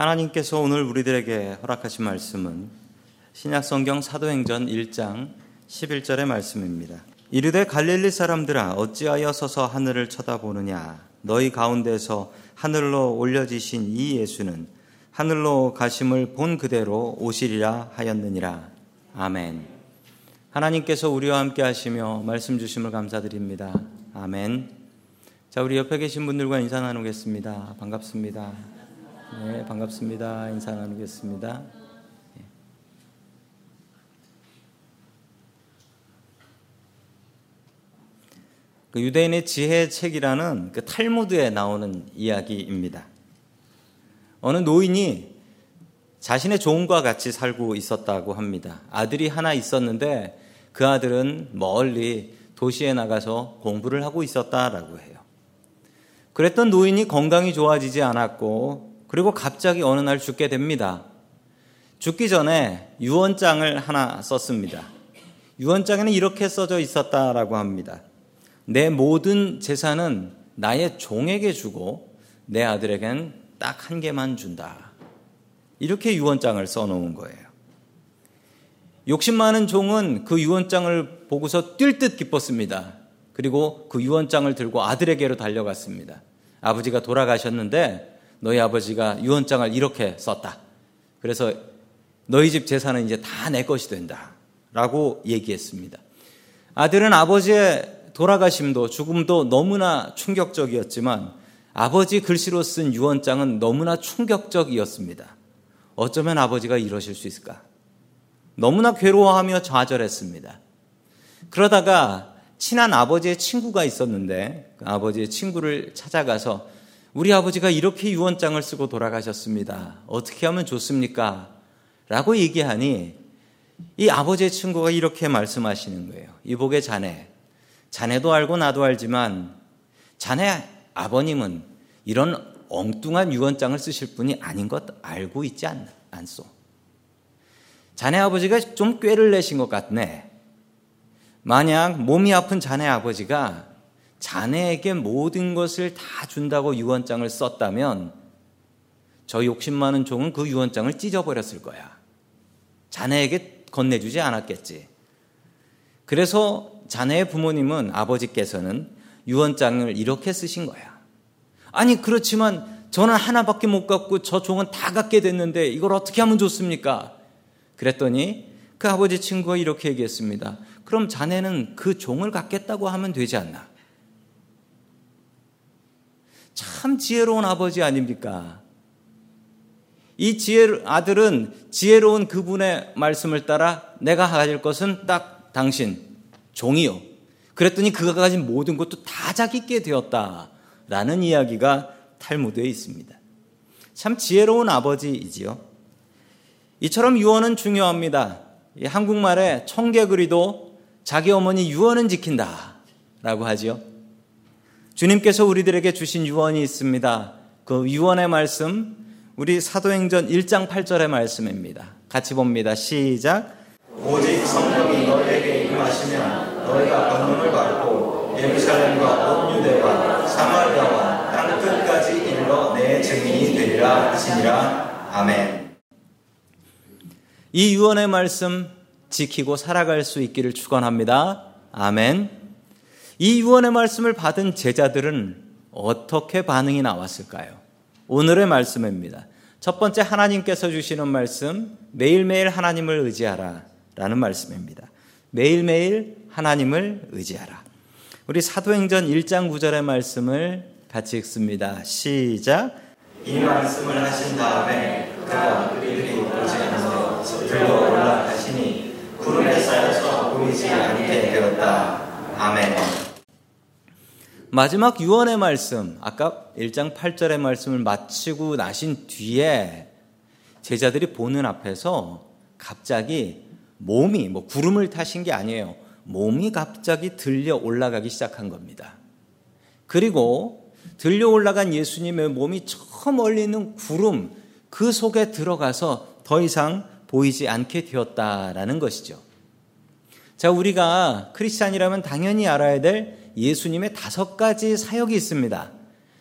하나님께서 오늘 우리들에게 허락하신 말씀은 신약성경 사도행전 1장 11절의 말씀입니다. 이르되 갈릴리 사람들아 어찌하여 서서 하늘을 쳐다보느냐 너희 가운데서 하늘로 올려지신 이 예수는 하늘로 가심을 본 그대로 오시리라 하였느니라. 아멘. 하나님께서 우리와 함께 하시며 말씀 주심을 감사드립니다. 아멘. 자, 우리 옆에 계신 분들과 인사 나누겠습니다. 반갑습니다. 네, 반갑습니다. 인사 나누겠습니다. 예. 그 유대인의 지혜 책이라는 그 탈무드에 나오는 이야기입니다. 어느 노인이 자신의 종과 같이 살고 있었다고 합니다. 아들이 하나 있었는데 그 아들은 멀리 도시에 나가서 공부를 하고 있었다라고 해요. 그랬던 노인이 건강이 좋아지지 않았고 그리고 갑자기 어느 날 죽게 됩니다. 죽기 전에 유언장을 하나 썼습니다. 유언장에는 이렇게 써져 있었다라고 합니다. 내 모든 재산은 나의 종에게 주고 내 아들에겐 딱 한 개만 준다. 이렇게 유언장을 써놓은 거예요. 욕심 많은 종은 그 유언장을 보고서 뛸 듯 기뻤습니다. 그리고 그 유언장을 들고 아들에게로 달려갔습니다. 아버지가 돌아가셨는데 너희 아버지가 유언장을 이렇게 썼다. 그래서 너희 집 재산은 이제 다 내 것이 된다. 라고 얘기했습니다. 아들은 아버지의 돌아가심도 죽음도 너무나 충격적이었지만 아버지 글씨로 쓴 유언장은 너무나 충격적이었습니다. 어쩌면 아버지가 이러실 수 있을까? 너무나 괴로워하며 좌절했습니다. 그러다가 친한 아버지의 친구가 있었는데 그 아버지의 친구를 찾아가서 우리 아버지가 이렇게 유언장을 쓰고 돌아가셨습니다. 어떻게 하면 좋습니까? 라고 얘기하니 이 아버지의 친구가 이렇게 말씀하시는 거예요. 이복의 자네. 자네도 알고 나도 알지만 자네 아버님은 이런 엉뚱한 유언장을 쓰실 분이 아닌 것 알고 있지 않, 않소. 자네 아버지가 좀 꾀를 내신 것 같네. 만약 몸이 아픈 자네 아버지가 자네에게 모든 것을 다 준다고 유언장을 썼다면 저 욕심 많은 종은 그 유언장을 찢어버렸을 거야. 자네에게 건네주지 않았겠지. 그래서 자네의 부모님은 아버지께서는 유언장을 이렇게 쓰신 거야. 아니, 그렇지만 저는 하나밖에 못 갖고 저 종은 다 갖게 됐는데 이걸 어떻게 하면 좋습니까? 그랬더니 그 아버지 친구가 이렇게 얘기했습니다. 그럼 자네는 그 종을 갖겠다고 하면 되지 않나? 참 지혜로운 아버지 아닙니까? 이 지혜 아들은 지혜로운 그분의 말씀을 따라 내가 가질 것은 딱 당신 종이요. 그랬더니 그가 가진 모든 것도 다 자기께 되었다 라는 이야기가 탈무드에 있습니다. 참 지혜로운 아버지이지요. 이처럼 유언은 중요합니다. 한국말에 청개구리도 자기 어머니 유언은 지킨다. 라고 하지요. 주님께서 우리들에게 주신 유언이 있습니다. 그 유언의 말씀, 우리 사도행전 1장 8절의 말씀입니다. 같이 봅니다. 시작. 오직 성령이 너에게 임하시면 너희가 권능을 받고 예루살렘과 온 유대와 사마리아와 땅 끝까지 일러 내 증인이 되리라 하시니라. 아멘. 이 유언의 말씀 지키고 살아갈 수 있기를 축원합니다. 아멘. 이 유언의 말씀을 받은 제자들은 어떻게 반응이 나왔을까요? 오늘의 말씀입니다. 첫 번째 하나님께서 주시는 말씀 매일매일 하나님을 의지하라 라는 말씀입니다. 매일매일 하나님을 의지하라. 우리 사도행전 1장 9절의 말씀을 같이 읽습니다. 시작. 이 말씀을 하신 다음에 그가 그들이 오지 않아서 들러 올라가시니 구름에 쌓여서 보이지 않게 되었다. 아멘. 마지막 유언의 말씀, 아까 1장 8절의 말씀을 마치고 나신 뒤에 제자들이 보는 앞에서 갑자기 몸이, 뭐 구름을 타신 게 아니에요. 몸이 갑자기 들려 올라가기 시작한 겁니다. 그리고 들려 올라간 예수님의 몸이 저 멀리 있는 구름, 그 속에 들어가서 더 이상 보이지 않게 되었다라는 것이죠. 자, 우리가 크리스찬이라면 당연히 알아야 될 예수님의 다섯 가지 사역이 있습니다.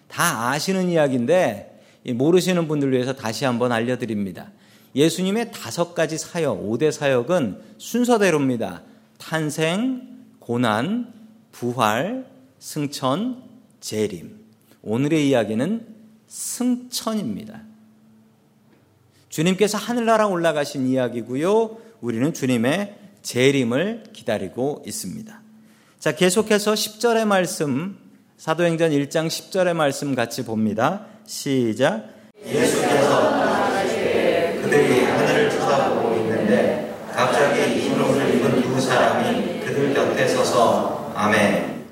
다 아시는 이야기인데 모르시는 분들 위해서 다시 한번 알려드립니다. 예수님의 다섯 가지 사역, 5대 사역은 순서대로입니다. 탄생, 고난, 부활, 승천, 재림. 오늘의 이야기는 승천입니다. 주님께서 하늘나라 올라가신 이야기고요. 우리는 주님의 재림을 기다리고 있습니다. 자, 계속해서 10절의 말씀, 사도행전 1장 10절의 말씀 같이 봅니다. 시작. 예수께서 그들이 하늘을 쳐다보고 있는데 갑자기 흰 옷을 입은 두 사람이 그들 곁에 서서 아멘.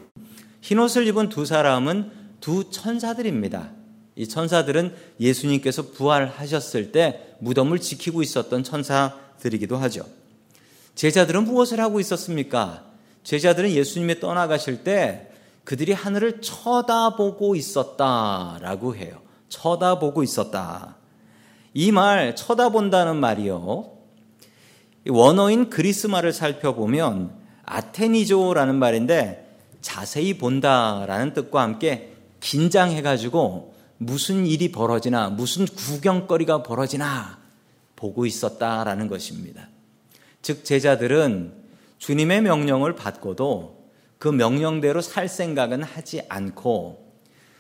흰 옷을 입은 두 사람은 두 천사들입니다. 이 천사들은 예수님께서 부활하셨을 때 무덤을 지키고 있었던 천사들이기도 하죠. 제자들은 무엇을 하고 있었습니까? 제자들은 예수님이 떠나가실 때 그들이 하늘을 쳐다보고 있었다라고 해요. 쳐다보고 있었다. 이 말, 쳐다본다는 말이요. 원어인 그리스 말을 살펴보면 아테니조라는 말인데 자세히 본다라는 뜻과 함께 긴장해가지고 무슨 일이 벌어지나 무슨 구경거리가 벌어지나 보고 있었다라는 것입니다. 즉 제자들은 주님의 명령을 받고도 그 명령대로 살 생각은 하지 않고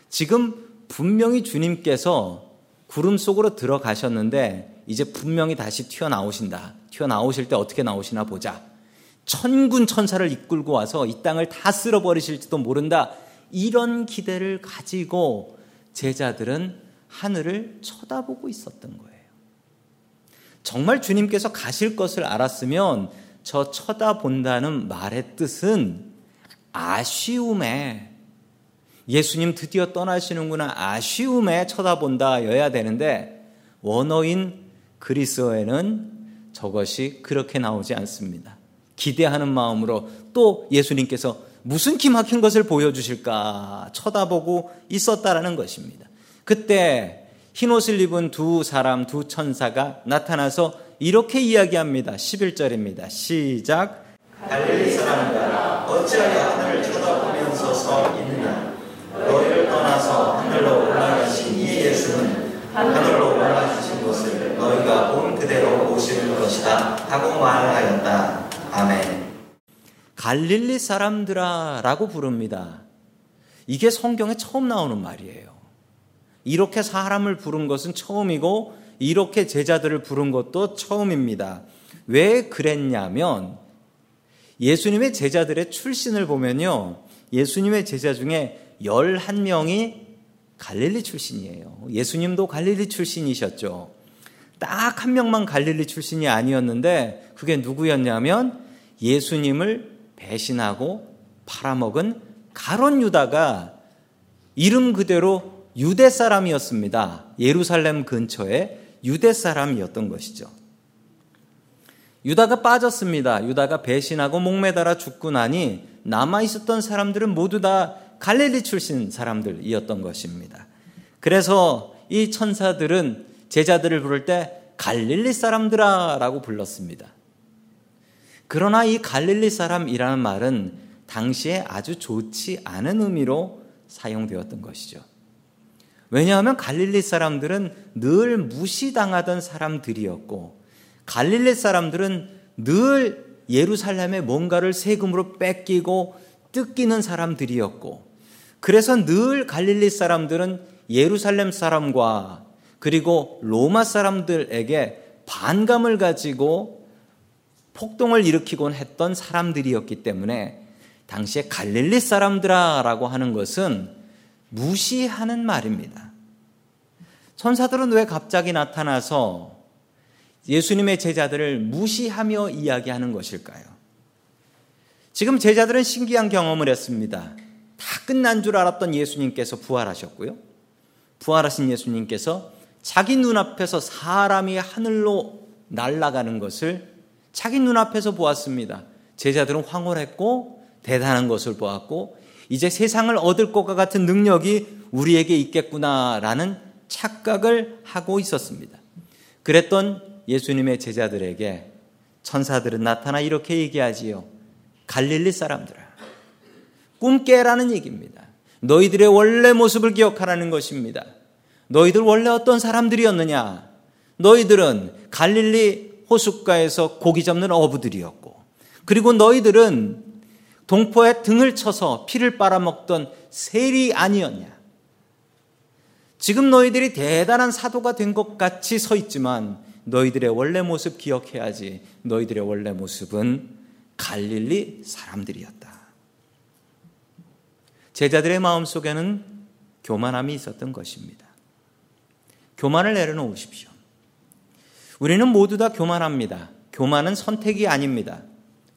지금 분명히 주님께서 구름 속으로 들어가셨는데 이제 분명히 다시 튀어나오신다. 튀어나오실 때 어떻게 나오시나 보자. 천군 천사를 이끌고 와서 이 땅을 다 쓸어버리실지도 모른다. 이런 기대를 가지고 제자들은 하늘을 쳐다보고 있었던 거예요. 정말 주님께서 가실 것을 알았으면 저 쳐다본다는 말의 뜻은 아쉬움에 예수님 드디어 떠나시는구나 아쉬움에 쳐다본다여야 되는데 원어인 그리스어에는 저것이 그렇게 나오지 않습니다. 기대하는 마음으로 또 예수님께서 무슨 기막힌 것을 보여주실까 쳐다보고 있었다라는 것입니다. 그때 흰 옷을 입은 두 사람, 두 천사가 나타나서 이렇게 이야기합니다. 11절입니다. 시작. 갈릴리 사람들아 어찌하여 하늘을 쳐다보면서 서 있느냐 너희를 떠나서 하늘로 올라가신 이 예수는 하늘로 올라가신 것을 너희가 본 그대로 보실 것이다 하고 말하였다. 아멘. 갈릴리 사람들아라고 부릅니다. 이게 성경에 처음 나오는 말이에요. 이렇게 사람을 부른 것은 처음이고 이렇게 제자들을 부른 것도 처음입니다. 왜 그랬냐면 예수님의 제자들의 출신을 보면요. 예수님의 제자 중에 11명이 갈릴리 출신이에요. 예수님도 갈릴리 출신이셨죠. 딱 한 명만 갈릴리 출신이 아니었는데 그게 누구였냐면 예수님을 배신하고 팔아먹은 가론 유다가 이름 그대로 유대 사람이었습니다. 예루살렘 근처에 유대 사람이었던 것이죠. 유다가 빠졌습니다. 유다가 배신하고 목매달아 죽고 나니 남아 있었던 사람들은 모두 다 갈릴리 출신 사람들이었던 것입니다. 그래서 이 천사들은 제자들을 부를 때 갈릴리 사람들아라고 불렀습니다. 그러나 이 갈릴리 사람이라는 말은 당시에 아주 좋지 않은 의미로 사용되었던 것이죠. 왜냐하면 갈릴리 사람들은 늘 무시당하던 사람들이었고, 갈릴리 사람들은 늘 예루살렘에 뭔가를 세금으로 뺏기고 뜯기는 사람들이었고, 그래서 늘 갈릴리 사람들은 예루살렘 사람과 그리고 로마 사람들에게 반감을 가지고 폭동을 일으키곤 했던 사람들이었기 때문에 당시에 갈릴리 사람들아라고 하는 것은 무시하는 말입니다. 천사들은 왜 갑자기 나타나서 예수님의 제자들을 무시하며 이야기하는 것일까요? 지금 제자들은 신기한 경험을 했습니다. 다 끝난 줄 알았던 예수님께서 부활하셨고요. 부활하신 예수님께서 자기 눈앞에서 사람이 하늘로 날아가는 것을 자기 눈앞에서 보았습니다. 제자들은 황홀했고 대단한 것을 보았고 이제 세상을 얻을 것과 같은 능력이 우리에게 있겠구나라는 착각을 하고 있었습니다. 그랬던 예수님의 제자들에게 천사들은 나타나 이렇게 얘기하지요. 갈릴리 사람들아. 꿈 깨라는 얘기입니다. 너희들의 원래 모습을 기억하라는 것입니다. 너희들 원래 어떤 사람들이었느냐? 너희들은 갈릴리 호숫가에서 고기 잡는 어부들이었고, 그리고 너희들은 동포의 등을 쳐서 피를 빨아먹던 세리 아니었냐? 지금 너희들이 대단한 사도가 된 것 같이 서 있지만 너희들의 원래 모습 기억해야지. 너희들의 원래 모습은 갈릴리 사람들이었다. 제자들의 마음 속에는 교만함이 있었던 것입니다. 교만을 내려놓으십시오. 우리는 모두 다 교만합니다. 교만은 선택이 아닙니다.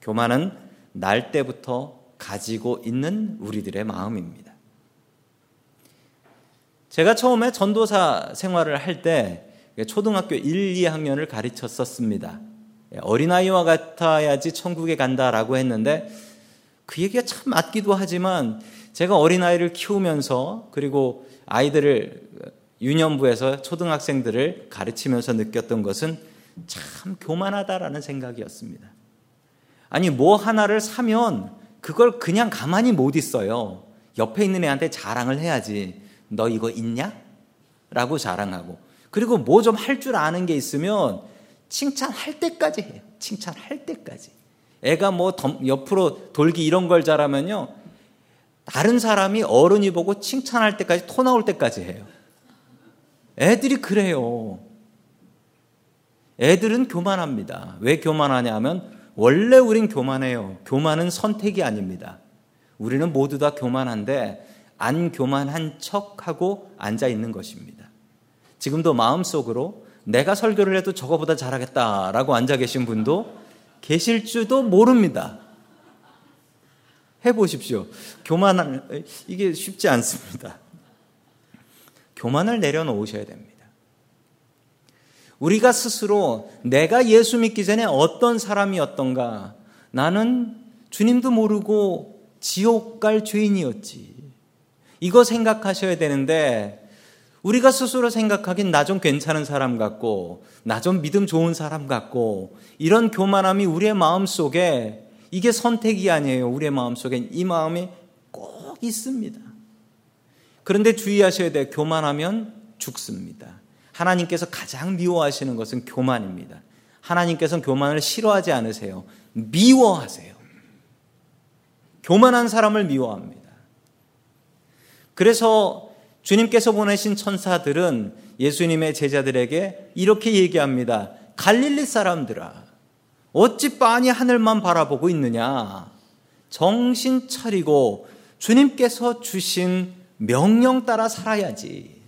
교만은 날 때부터 가지고 있는 우리들의 마음입니다. 제가 처음에 전도사 생활을 할 때 초등학교 1, 2학년을 가르쳤었습니다. 어린아이와 같아야지 천국에 간다라고 했는데 그 얘기가 참 맞기도 하지만 제가 어린아이를 키우면서 그리고 아이들을 유년부에서 초등학생들을 가르치면서 느꼈던 것은 참 교만하다라는 생각이었습니다. 아니, 뭐 하나를 사면 그걸 그냥 가만히 못 있어요. 옆에 있는 애한테 자랑을 해야지. 너 이거 있냐? 라고 자랑하고. 그리고 뭐 좀 할 줄 아는 게 있으면 칭찬할 때까지 해요. 칭찬할 때까지. 애가 뭐 옆으로 돌기 이런 걸 잘하면요. 다른 사람이 어른이 보고 칭찬할 때까지 토 나올 때까지 해요. 애들이 그래요. 애들은 교만합니다. 왜 교만하냐 하면 원래 우린 교만해요. 교만은 선택이 아닙니다. 우리는 모두 다 교만한데 안 교만한 척하고 앉아 있는 것입니다. 지금도 마음속으로 내가 설교를 해도 저거보다 잘하겠다라고 앉아 계신 분도 계실 줄도 모릅니다. 해 보십시오. 교만을, 이게 쉽지 않습니다. 교만을 내려놓으셔야 됩니다. 우리가 스스로 내가 예수 믿기 전에 어떤 사람이었던가 나는 주님도 모르고 지옥 갈 죄인이었지. 이거 생각하셔야 되는데 우리가 스스로 생각하긴 나 좀 괜찮은 사람 같고 나 좀 믿음 좋은 사람 같고 이런 교만함이 우리의 마음 속에 이게 선택이 아니에요. 우리의 마음 속엔 이 마음이 꼭 있습니다. 그런데 주의하셔야 돼요. 교만하면 죽습니다. 하나님께서 가장 미워하시는 것은 교만입니다. 하나님께서는 교만을 싫어하지 않으세요. 미워하세요. 교만한 사람을 미워합니다. 그래서 주님께서 보내신 천사들은 예수님의 제자들에게 이렇게 얘기합니다. 갈릴리 사람들아, 어찌 빤히 하늘만 바라보고 있느냐? 정신 차리고 주님께서 주신 명령 따라 살아야지.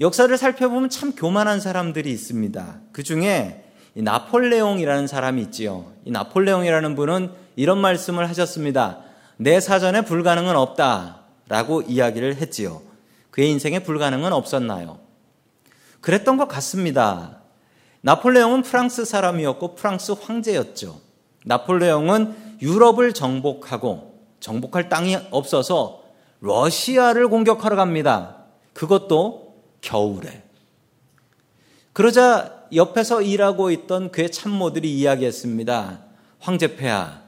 역사를 살펴보면 참 교만한 사람들이 있습니다. 그 중에 나폴레옹이라는 사람이 있지요. 이 나폴레옹이라는 분은 이런 말씀을 하셨습니다. 내 사전에 불가능은 없다. 라고 이야기를 했지요. 그의 인생에 불가능은 없었나요? 그랬던 것 같습니다. 나폴레옹은 프랑스 사람이었고 프랑스 황제였죠. 나폴레옹은 유럽을 정복하고 정복할 땅이 없어서 러시아를 공격하러 갑니다. 그것도 겨울에. 그러자 옆에서 일하고 있던 그의 참모들이 이야기했습니다. 황제폐하,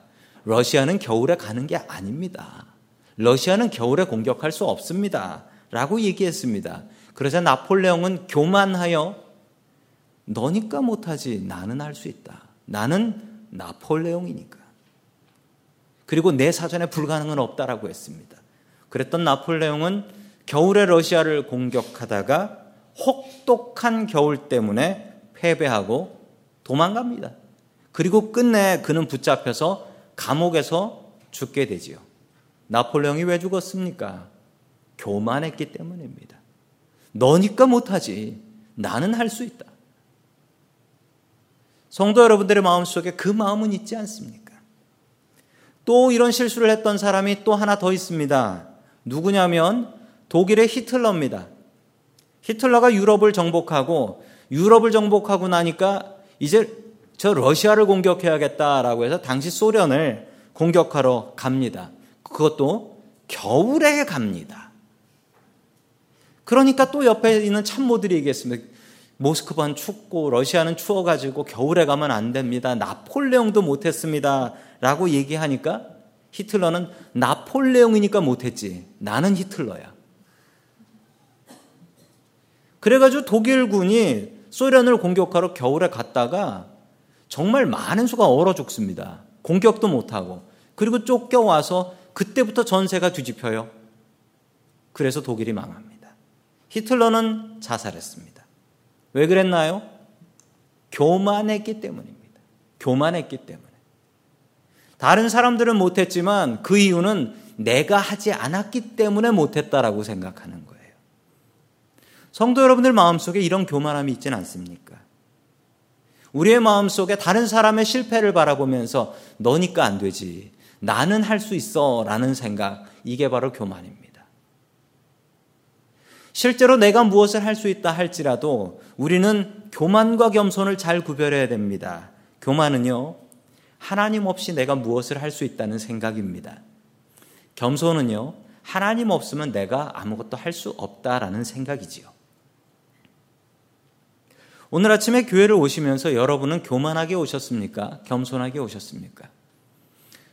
러시아는 겨울에 가는 게 아닙니다. 러시아는 겨울에 공격할 수 없습니다. 라고 얘기했습니다. 그러자 나폴레옹은 교만하여 너니까 못하지 나는 할 수 있다. 나는 나폴레옹이니까. 그리고 내 사전에 불가능은 없다라고 했습니다. 그랬던 나폴레옹은 겨울에 러시아를 공격하다가 혹독한 겨울 때문에 패배하고 도망갑니다. 그리고 끝내 그는 붙잡혀서 감옥에서 죽게 되지요. 나폴레옹이 왜 죽었습니까? 교만했기 때문입니다. 너니까 못하지. 나는 할 수 있다. 성도 여러분들의 마음속에 그 마음은 있지 않습니까? 또 이런 실수를 했던 사람이 또 하나 더 있습니다. 누구냐면 독일의 히틀러입니다. 히틀러가 유럽을 정복하고 유럽을 정복하고 나니까 이제 저 러시아를 공격해야겠다라고 해서 당시 소련을 공격하러 갑니다. 그것도 겨울에 갑니다. 그러니까 또 옆에 있는 참모들이 얘기했습니다. 모스크바는 춥고 러시아는 추워가지고 겨울에 가면 안 됩니다. 나폴레옹도 못했습니다. 라고 얘기하니까 히틀러는 나폴레옹이니까 못했지. 나는 히틀러야. 그래가지고 독일군이 소련을 공격하러 겨울에 갔다가 정말 많은 수가 얼어 죽습니다. 공격도 못하고. 그리고 쫓겨와서 그때부터 전세가 뒤집혀요. 그래서 독일이 망합니다. 히틀러는 자살했습니다. 왜 그랬나요? 교만했기 때문입니다. 교만했기 때문에. 다른 사람들은 못했지만 그 이유는 내가 하지 않았기 때문에 못했다라고 생각하는 거예요. 성도 여러분들 마음속에 이런 교만함이 있지는 않습니까? 우리의 마음속에 다른 사람의 실패를 바라보면서 너니까 안 되지. 나는 할 수 있어. 라는 생각. 이게 바로 교만입니다. 실제로 내가 무엇을 할 수 있다 할지라도 우리는 교만과 겸손을 잘 구별해야 됩니다. 교만은요, 하나님 없이 내가 무엇을 할 수 있다는 생각입니다. 겸손은요, 하나님 없으면 내가 아무것도 할 수 없다라는 생각이지요. 오늘 아침에 교회를 오시면서 여러분은 교만하게 오셨습니까? 겸손하게 오셨습니까?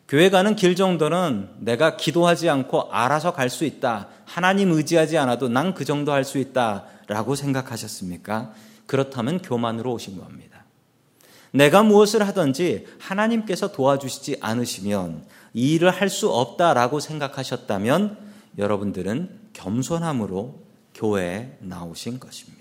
교회 가는 길 정도는 내가 기도하지 않고 알아서 갈 수 있다. 하나님 의지하지 않아도 난 그 정도 할 수 있다. 라고 생각하셨습니까? 그렇다면 교만으로 오신 겁니다. 내가 무엇을 하든지 하나님께서 도와주시지 않으시면 이 일을 할 수 없다라고 생각하셨다면 여러분들은 겸손함으로 교회에 나오신 것입니다.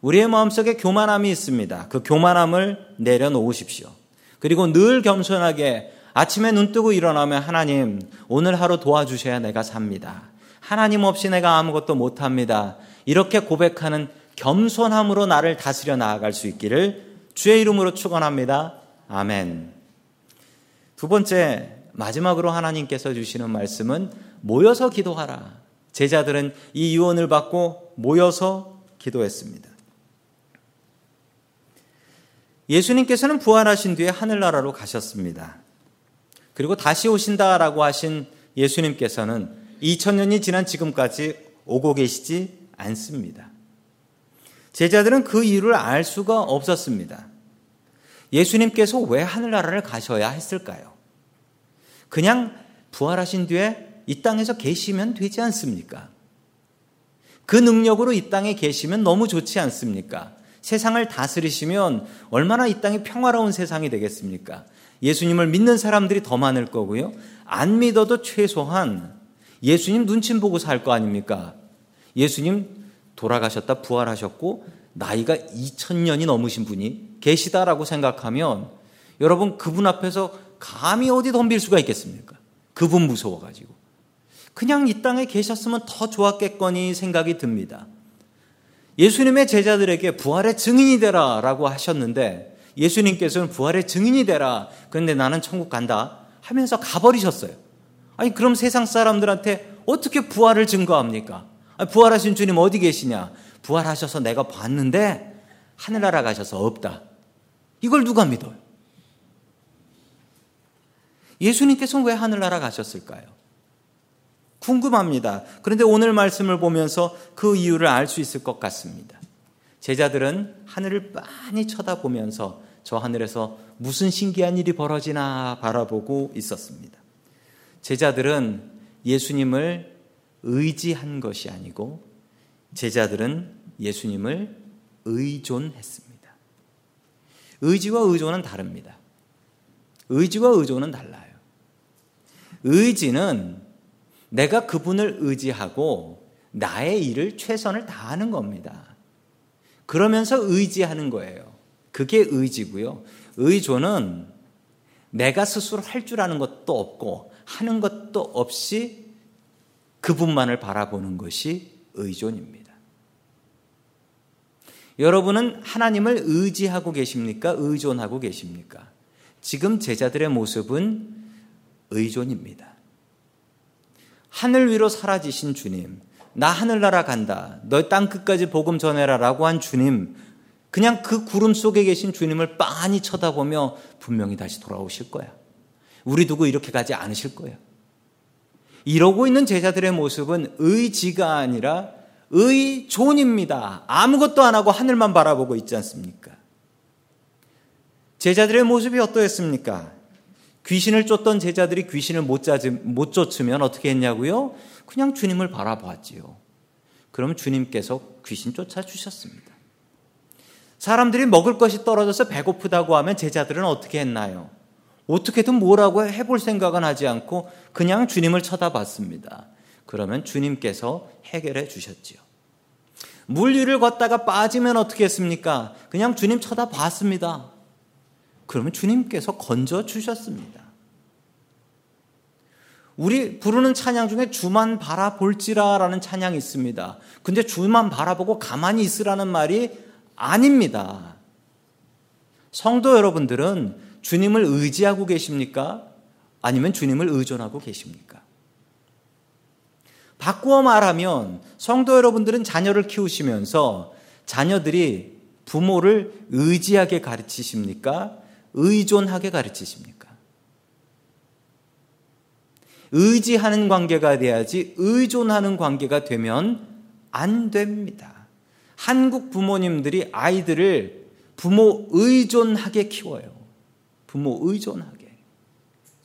우리의 마음속에 교만함이 있습니다. 그 교만함을 내려놓으십시오. 그리고 늘 겸손하게 아침에 눈 뜨고 일어나면 하나님, 오늘 하루 도와주셔야 내가 삽니다. 하나님 없이 내가 아무것도 못합니다. 이렇게 고백하는 겸손함으로 나를 다스려 나아갈 수 있기를 주의 이름으로 축원합니다. 아멘. 두 번째 마지막으로 하나님께서 주시는 말씀은 모여서 기도하라. 제자들은 이 유언을 받고 모여서 기도했습니다. 예수님께서는 부활하신 뒤에 하늘나라로 가셨습니다. 그리고 다시 오신다라고 하신 예수님께서는 2000년이 지난 지금까지 오고 계시지 않습니다. 제자들은 그 이유를 알 수가 없었습니다. 예수님께서 왜 하늘나라를 가셔야 했을까요? 그냥 부활하신 뒤에 이 땅에서 계시면 되지 않습니까? 그 능력으로 이 땅에 계시면 너무 좋지 않습니까? 세상을 다스리시면 얼마나 이 땅이 평화로운 세상이 되겠습니까? 예수님을 믿는 사람들이 더 많을 거고요. 안 믿어도 최소한 예수님 눈치 보고 살 거 아닙니까? 예수님 돌아가셨다 부활하셨고 나이가 2000년이 넘으신 분이 계시다라고 생각하면 여러분 그분 앞에서 감히 어디 덤빌 수가 있겠습니까? 그분 무서워 가지고. 그냥 이 땅에 계셨으면 더 좋았겠거니 생각이 듭니다. 예수님의 제자들에게 부활의 증인이 되라 라고 하셨는데 예수님께서는 부활의 증인이 되라. 그런데 나는 천국 간다 하면서 가버리셨어요. 아니, 그럼 세상 사람들한테 어떻게 부활을 증거합니까? 아니, 부활하신 주님 어디 계시냐? 부활하셔서 내가 봤는데 하늘나라 가셔서 없다. 이걸 누가 믿어요? 예수님께서는 왜 하늘나라 가셨을까요? 궁금합니다. 그런데 오늘 말씀을 보면서 그 이유를 알 수 있을 것 같습니다. 제자들은 하늘을 빤히 쳐다보면서 저 하늘에서 무슨 신기한 일이 벌어지나 바라보고 있었습니다. 제자들은 예수님을 의지한 것이 아니고 제자들은 예수님을 의존했습니다. 의지와 의존은 다릅니다. 의지와 의존은 달라요. 의지는 내가 그분을 의지하고 나의 일을 최선을 다하는 겁니다. 그러면서 의지하는 거예요. 그게 의지고요. 의존은 내가 스스로 할 줄 아는 것도 없고 하는 것도 없이 그분만을 바라보는 것이 의존입니다. 여러분은 하나님을 의지하고 계십니까? 의존하고 계십니까? 지금 제자들의 모습은 의존입니다. 하늘 위로 사라지신 주님, 나 하늘나라 간다. 너 땅 끝까지 복음 전해라. 라고 한 주님, 그냥 그 구름 속에 계신 주님을 빤히 쳐다보며 분명히 다시 돌아오실 거야. 우리 두고 이렇게 가지 않으실 거야. 이러고 있는 제자들의 모습은 의지가 아니라 의존입니다. 아무것도 안 하고 하늘만 바라보고 있지 않습니까? 제자들의 모습이 어떠했습니까? 귀신을 쫓던 제자들이 귀신을 못, 못 쫓으면 어떻게 했냐고요? 그냥 주님을 바라보았지요. 그럼 주님께서 귀신 쫓아 주셨습니다. 사람들이 먹을 것이 떨어져서 배고프다고 하면 제자들은 어떻게 했나요? 어떻게든 뭐라고 해볼 생각은 하지 않고 그냥 주님을 쳐다봤습니다. 그러면 주님께서 해결해 주셨지요. 물 위를 걷다가 빠지면 어떻게 했습니까? 그냥 주님 쳐다봤습니다. 그러면 주님께서 건져 주셨습니다. 우리 부르는 찬양 중에 주만 바라볼지라라는 찬양이 있습니다. 근데 주만 바라보고 가만히 있으라는 말이 아닙니다. 성도 여러분들은 주님을 의지하고 계십니까? 아니면 주님을 의존하고 계십니까? 바꾸어 말하면 성도 여러분들은 자녀를 키우시면서 자녀들이 부모를 의지하게 가르치십니까? 의존하게 가르치십니까? 의지하는 관계가 돼야지 의존하는 관계가 되면 안 됩니다. 한국 부모님들이 아이들을 부모 의존하게 키워요. 부모 의존하게.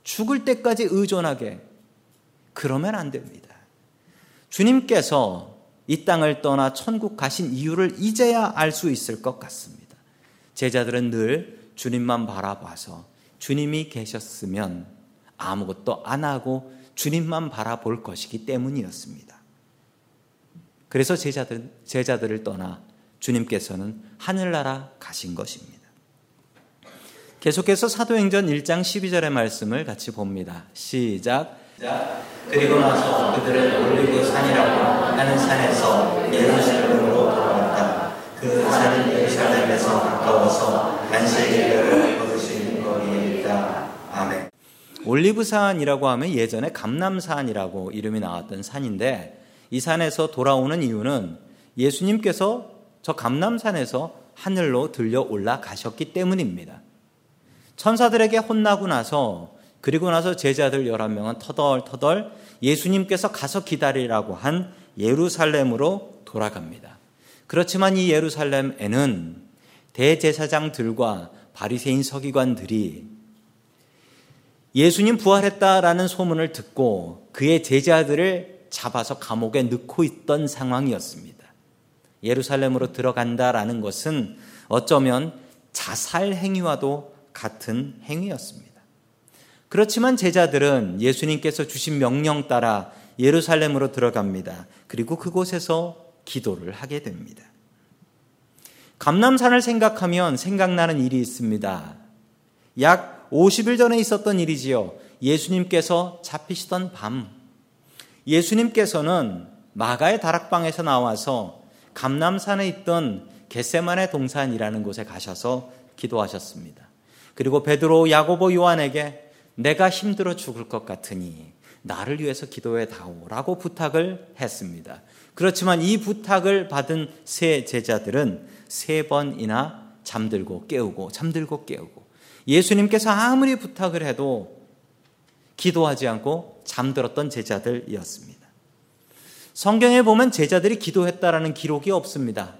죽을 때까지 의존하게. 그러면 안 됩니다. 주님께서 이 땅을 떠나 천국 가신 이유를 이제야 알 수 있을 것 같습니다. 제자들은 늘 주님만 바라봐서 주님이 계셨으면 아무것도 안 하고 주님만 바라볼 것이기 때문이었습니다. 그래서 제자들, 제자들을 떠나 주님께서는 하늘나라 가신 것입니다. 계속해서 사도행전 1장 12절의 말씀을 같이 봅니다. 시작. 그리고 나서 그들은 올리브 산이라고 하는 산에서 예루살렘으로 그 산은 예루살렘에서 가까워서 안식일을 거두시는 거리이다. 아멘. 올리브산이라고 하면 예전에 감남산이라고 이름이 나왔던 산인데 이 산에서 돌아오는 이유는 예수님께서 저 감남산에서 하늘로 들려 올라가셨기 때문입니다. 천사들에게 혼나고 나서 그리고 나서 제자들 11명은 터덜터덜 예수님께서 가서 기다리라고 한 예루살렘으로 돌아갑니다. 그렇지만 이 예루살렘에는 대제사장들과 바리새인 서기관들이 예수님 부활했다라는 소문을 듣고 그의 제자들을 잡아서 감옥에 넣고 있던 상황이었습니다. 예루살렘으로 들어간다라는 것은 어쩌면 자살 행위와도 같은 행위였습니다. 그렇지만 제자들은 예수님께서 주신 명령 따라 예루살렘으로 들어갑니다. 그리고 그곳에서 기도를 하게 됩니다. 감남산을 생각하면 생각나는 일이 있습니다. 약 50일 전에 있었던 일이지요. 예수님께서 잡히시던 밤. 예수님께서는 마가의 다락방에서 나와서 감남산에 있던 겟세만의 동산이라는 곳에 가셔서 기도하셨습니다. 그리고 베드로, 야고보, 요한에게 내가 힘들어 죽을 것 같으니 나를 위해서 기도해 다오라고 부탁을 했습니다. 그렇지만 이 부탁을 받은 세 제자들은 세 번이나 잠들고 깨우고 잠들고 깨우고 예수님께서 아무리 부탁을 해도 기도하지 않고 잠들었던 제자들이었습니다. 성경에 보면 제자들이 기도했다라는 기록이 없습니다.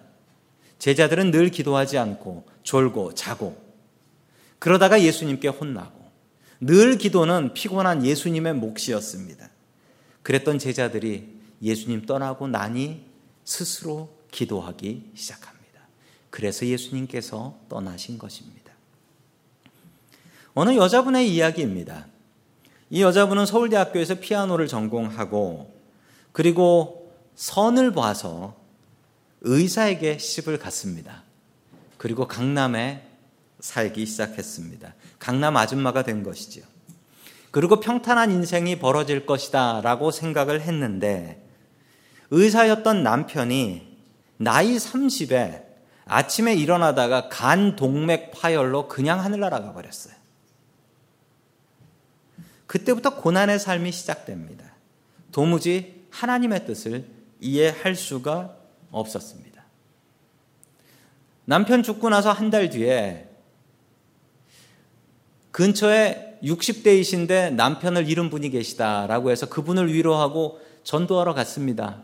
제자들은 늘 기도하지 않고 졸고 자고 그러다가 예수님께 혼나고 늘 기도는 피곤한 예수님의 몫이었습니다. 그랬던 제자들이 예수님 떠나고 나니 스스로 기도하기 시작합니다. 그래서 예수님께서 떠나신 것입니다. 어느 여자분의 이야기입니다. 이 여자분은 서울대학교에서 피아노를 전공하고 그리고 선을 봐서 의사에게 시집을 갔습니다. 그리고 강남에 살기 시작했습니다. 강남 아줌마가 된 것이지요. 그리고 평탄한 인생이 벌어질 것이다 라고 생각을 했는데 의사였던 남편이 나이 30에 아침에 일어나다가 간 동맥 파열로 그냥 하늘나라 가버렸어요. 그때부터 고난의 삶이 시작됩니다. 도무지 하나님의 뜻을 이해할 수가 없었습니다. 남편 죽고 나서 한 달 뒤에 근처에 60대이신데 남편을 잃은 분이 계시다라고 해서 그분을 위로하고 전도하러 갔습니다.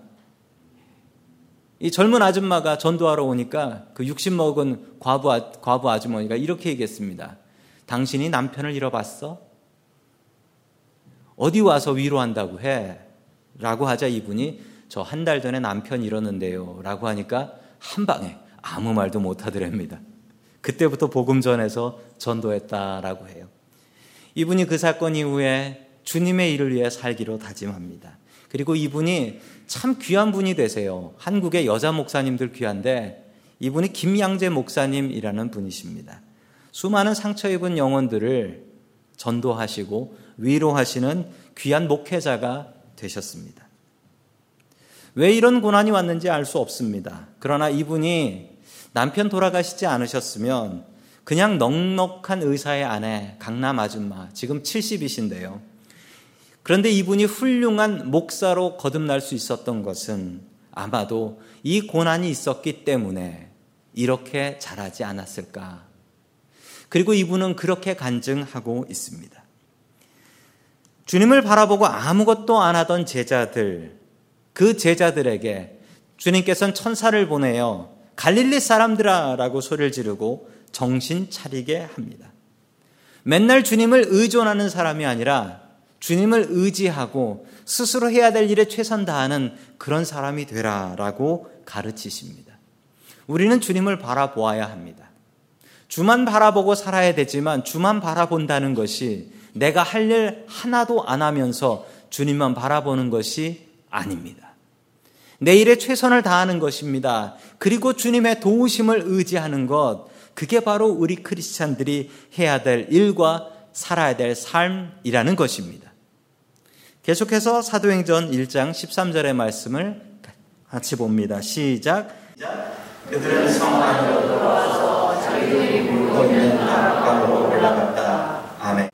이 젊은 아줌마가 전도하러 오니까 그 60 먹은 과부, 아, 과부 아주머니가 이렇게 얘기했습니다. 당신이 남편을 잃어봤어? 어디 와서 위로한다고 해? 라고 하자 이분이 저 한 달 전에 남편 잃었는데요. 라고 하니까 한 방에 아무 말도 못 하더랍니다. 그때부터 복음 전에서 전도했다라고 해요. 이분이 그 사건 이후에 주님의 일을 위해 살기로 다짐합니다. 그리고 이분이 참 귀한 분이 되세요. 한국의 여자 목사님들 귀한데 이분이 김양재 목사님이라는 분이십니다. 수많은 상처 입은 영혼들을 전도하시고 위로하시는 귀한 목회자가 되셨습니다. 왜 이런 고난이 왔는지 알 수 없습니다. 그러나 이분이 남편 돌아가시지 않으셨으면 그냥 넉넉한 의사의 아내, 강남 아줌마, 지금 70이신데요. 그런데 이분이 훌륭한 목사로 거듭날 수 있었던 것은 아마도 이 고난이 있었기 때문에 이렇게 잘하지 않았을까. 그리고 이분은 그렇게 간증하고 있습니다. 주님을 바라보고 아무것도 안 하던 제자들, 그 제자들에게 주님께서는 천사를 보내어 갈릴리 사람들아라고 소리를 지르고 정신 차리게 합니다. 맨날 주님을 의존하는 사람이 아니라 주님을 의지하고 스스로 해야 될 일에 최선 다하는 그런 사람이 되라라고 가르치십니다. 우리는 주님을 바라보아야 합니다. 주만 바라보고 살아야 되지만 주만 바라본다는 것이 내가 할 일 하나도 안 하면서 주님만 바라보는 것이 아닙니다. 내 일에 최선을 다하는 것입니다. 그리고 주님의 도우심을 의지하는 것, 그게 바로 우리 크리스찬들이 해야 될 일과 살아야 될 삶이라는 것입니다. 계속해서 사도행전 1장 13절의 말씀을 같이 봅니다. 시작. 그들은 성 안으로 들어와서 자기들이 물고 있는 다락방으로 올라갔다. 아멘.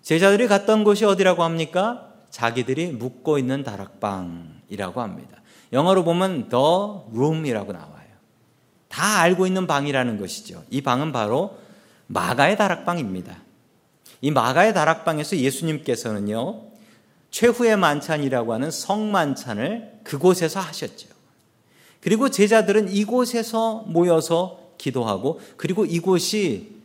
제자들이 갔던 곳이 어디라고 합니까? 자기들이 묵고 있는 다락방이라고 합니다. 영어로 보면 the room이라고 나와요. 다 알고 있는 방이라는 것이죠. 이 방은 바로 마가의 다락방입니다. 이 마가의 다락방에서 예수님께서는요, 최후의 만찬이라고 하는 성만찬을 그곳에서 하셨죠. 그리고 제자들은 이곳에서 모여서 기도하고, 그리고 이곳이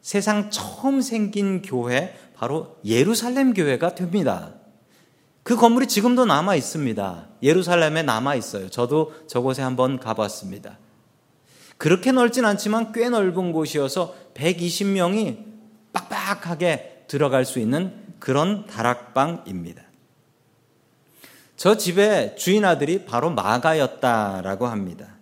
세상 처음 생긴 교회, 바로 예루살렘 교회가 됩니다. 그 건물이 지금도 남아 있습니다. 예루살렘에 남아 있어요. 저도 저곳에 한번 가봤습니다. 그렇게 넓진 않지만 꽤 넓은 곳이어서 120명이 빡빡하게 들어갈 수 있는 그런 다락방입니다. 저 집의 주인 아들이 바로 마가였다라고 합니다.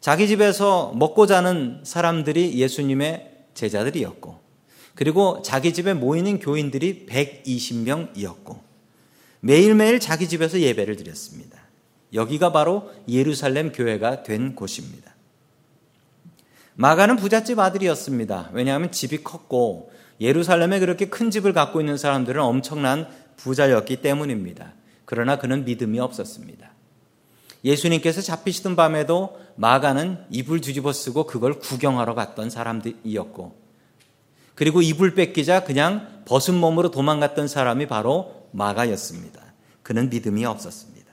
자기 집에서 먹고 자는 사람들이 예수님의 제자들이었고, 그리고 자기 집에 모이는 교인들이 120명이었고, 매일매일 자기 집에서 예배를 드렸습니다. 여기가 바로 예루살렘 교회가 된 곳입니다. 마가는 부잣집 아들이었습니다. 왜냐하면 집이 컸고 예루살렘에 그렇게 큰 집을 갖고 있는 사람들은 엄청난 부자였기 때문입니다. 그러나 그는 믿음이 없었습니다. 예수님께서 잡히시던 밤에도 마가는 이불 뒤집어 쓰고 그걸 구경하러 갔던 사람들이었고 그리고 이불 뺏기자 그냥 벗은 몸으로 도망갔던 사람이 바로 마가였습니다. 그는 믿음이 없었습니다.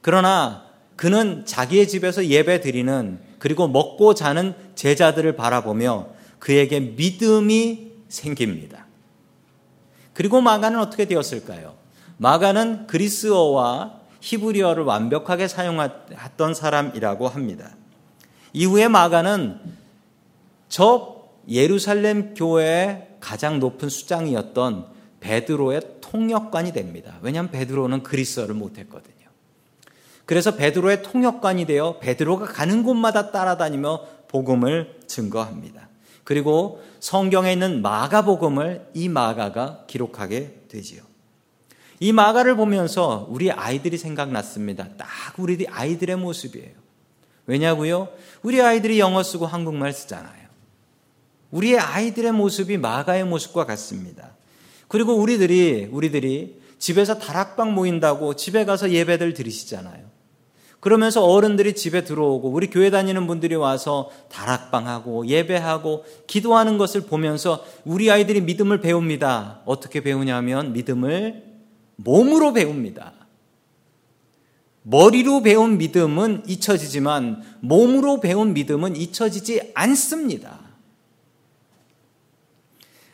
그러나 그는 자기의 집에서 예배 드리는 그리고 먹고 자는 제자들을 바라보며 그에게 믿음이 생깁니다. 그리고 마가는 어떻게 되었을까요? 마가는 그리스어와 히브리어를 완벽하게 사용했던 사람이라고 합니다. 이후에 마가는 저 예루살렘 교회의 가장 높은 수장이었던 베드로의 통역관이 됩니다. 왜냐하면 베드로는 그리스어를 못했거든요. 그래서 베드로의 통역관이 되어 베드로가 가는 곳마다 따라다니며 복음을 증거합니다. 그리고 성경에 있는 마가복음을 이 마가가 기록하게 되지요. 이 마가를 보면서 우리 아이들이 생각났습니다. 딱 우리 아이들의 모습이에요. 왜냐고요? 우리 아이들이 영어 쓰고 한국말 쓰잖아요. 우리의 아이들의 모습이 마가의 모습과 같습니다. 그리고 우리들이 우리들이 집에서 다락방 모인다고 집에 가서 예배들 드리시잖아요. 그러면서 어른들이 집에 들어오고 우리 교회 다니는 분들이 와서 다락방하고 예배하고 기도하는 것을 보면서 우리 아이들이 믿음을 배웁니다. 어떻게 배우냐면 믿음을 몸으로 배웁니다. 머리로 배운 믿음은 잊혀지지만 몸으로 배운 믿음은 잊혀지지 않습니다.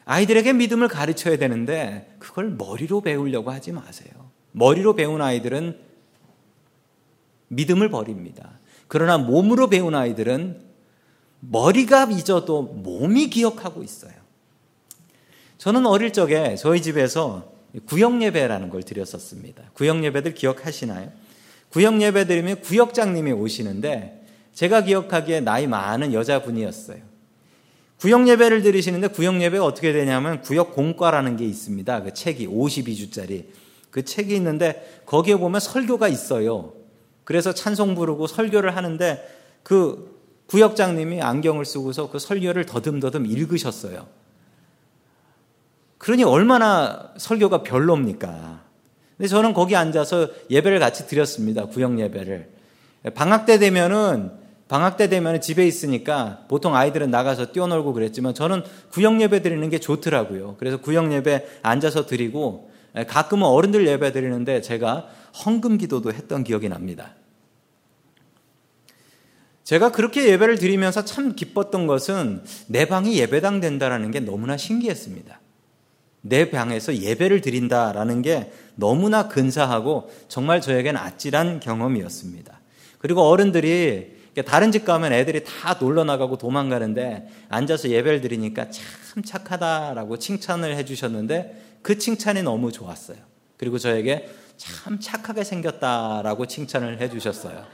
아이들에게 믿음을 가르쳐야 되는데 그걸 머리로 배우려고 하지 마세요. 머리로 배운 아이들은 믿음을 버립니다. 그러나 몸으로 배운 아이들은 머리가 잊어도 몸이 기억하고 있어요. 저는 어릴 적에 저희 집에서 구역 예배라는 걸 드렸었습니다. 구역 예배들 기억하시나요? 구역 예배 드리면 구역장님이 오시는데 제가 기억하기에 나이 많은 여자분이었어요. 구역 예배를 드리시는데 구역 예배가 어떻게 되냐면 구역 공과라는 게 있습니다. 그 책이 52주짜리 그 책이 있는데 거기에 보면 설교가 있어요. 그래서 찬송 부르고 설교를 하는데 그 구역장님이 안경을 쓰고서 그 설교를 더듬더듬 읽으셨어요. 그러니 얼마나 설교가 별로입니까? 근데 저는 거기 앉아서 예배를 같이 드렸습니다. 구역 예배를. 방학 때 되면은 방학 때 되면 집에 있으니까 보통 아이들은 나가서 뛰어놀고 그랬지만 저는 구역 예배 드리는 게 좋더라고요. 그래서 구역 예배 앉아서 드리고 가끔은 어른들 예배 드리는데 제가 헌금 기도도 했던 기억이 납니다. 제가 그렇게 예배를 드리면서 참 기뻤던 것은 내 방이 예배당 된다라는 게 너무나 신기했습니다. 내 방에서 예배를 드린다라는 게 너무나 근사하고 정말 저에겐 아찔한 경험이었습니다. 그리고 어른들이 다른 집 가면 애들이 다 놀러 나가고 도망가는데 앉아서 예배를 드리니까 참 착하다라고 칭찬을 해주셨는데 그 칭찬이 너무 좋았어요. 그리고 저에게 참 착하게 생겼다라고 칭찬을 해주셨어요.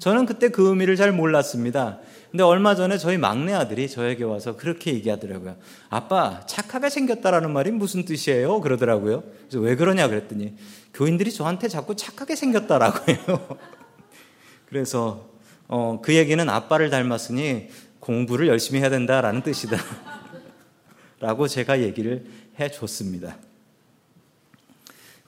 저는 그때 그 의미를 잘 몰랐습니다. 근데 얼마 전에 저희 막내 아들이 저에게 와서 그렇게 얘기하더라고요. 아빠, 착하게 생겼다라는 말이 무슨 뜻이에요? 그러더라고요. 그래서 왜 그러냐 그랬더니 교인들이 저한테 자꾸 착하게 생겼다라고 해요. 그래서 어, 그 얘기는 아빠를 닮았으니 공부를 열심히 해야 된다라는 뜻이다. 라고 제가 얘기를 해 줬습니다.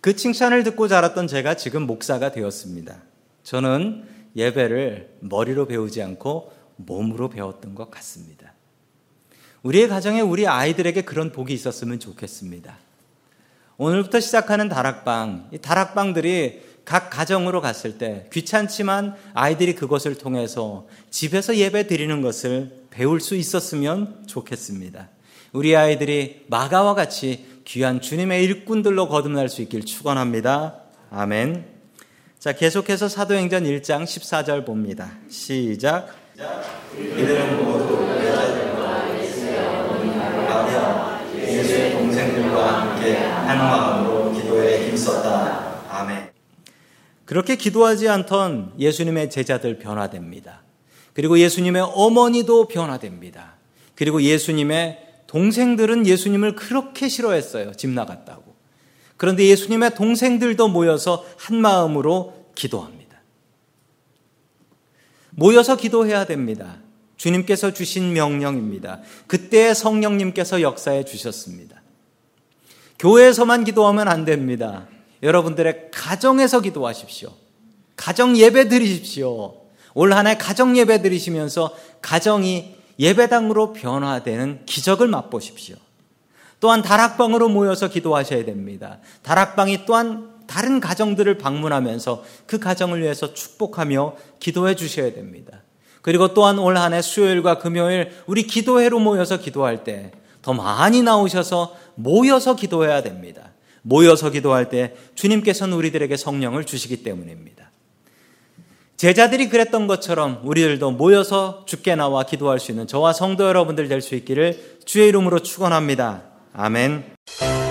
그 칭찬을 듣고 자랐던 제가 지금 목사가 되었습니다. 저는 예배를 머리로 배우지 않고 몸으로 배웠던 것 같습니다. 우리의 가정에 우리 아이들에게 그런 복이 있었으면 좋겠습니다. 오늘부터 시작하는 다락방, 이 다락방들이 각 가정으로 갔을 때 귀찮지만 아이들이 그것을 통해서 집에서 예배 드리는 것을 배울 수 있었으면 좋겠습니다. 우리 아이들이 마가와 같이 귀한 주님의 일꾼들로 거듭날 수 있길 축원합니다. 아멘. 자, 계속해서 사도행전 1장 14절 봅니다. 시작. 이들은 모두 여자들과 예수의 동생들과 함께 한 마음으로 기도에 힘썼다. 아멘. 그렇게 기도하지 않던 예수님의 제자들 변화됩니다. 그리고 예수님의 어머니도 변화됩니다. 그리고 예수님의 동생들은 예수님을 그렇게 싫어했어요. 집 나갔다고. 그런데 예수님의 동생들도 모여서 한 마음으로 기도합니다. 모여서 기도해야 됩니다. 주님께서 주신 명령입니다. 그때 성령님께서 역사해 주셨습니다. 교회에서만 기도하면 안 됩니다. 여러분들의 가정에서 기도하십시오. 가정 예배 드리십시오. 올 한 해 가정 예배 드리시면서 가정이 예배당으로 변화되는 기적을 맛보십시오. 또한 다락방으로 모여서 기도하셔야 됩니다. 다락방이 또한 다른 가정들을 방문하면서 그 가정을 위해서 축복하며 기도해 주셔야 됩니다. 그리고 또한 올 한 해 수요일과 금요일 우리 기도회로 모여서 기도할 때 더 많이 나오셔서 모여서 기도해야 됩니다. 모여서 기도할 때 주님께서는 우리들에게 성령을 주시기 때문입니다. 제자들이 그랬던 것처럼 우리들도 모여서 죽게 나와 기도할 수 있는 저와 성도 여러분들 될 수 있기를 주의 이름으로 축원합니다. 아멘.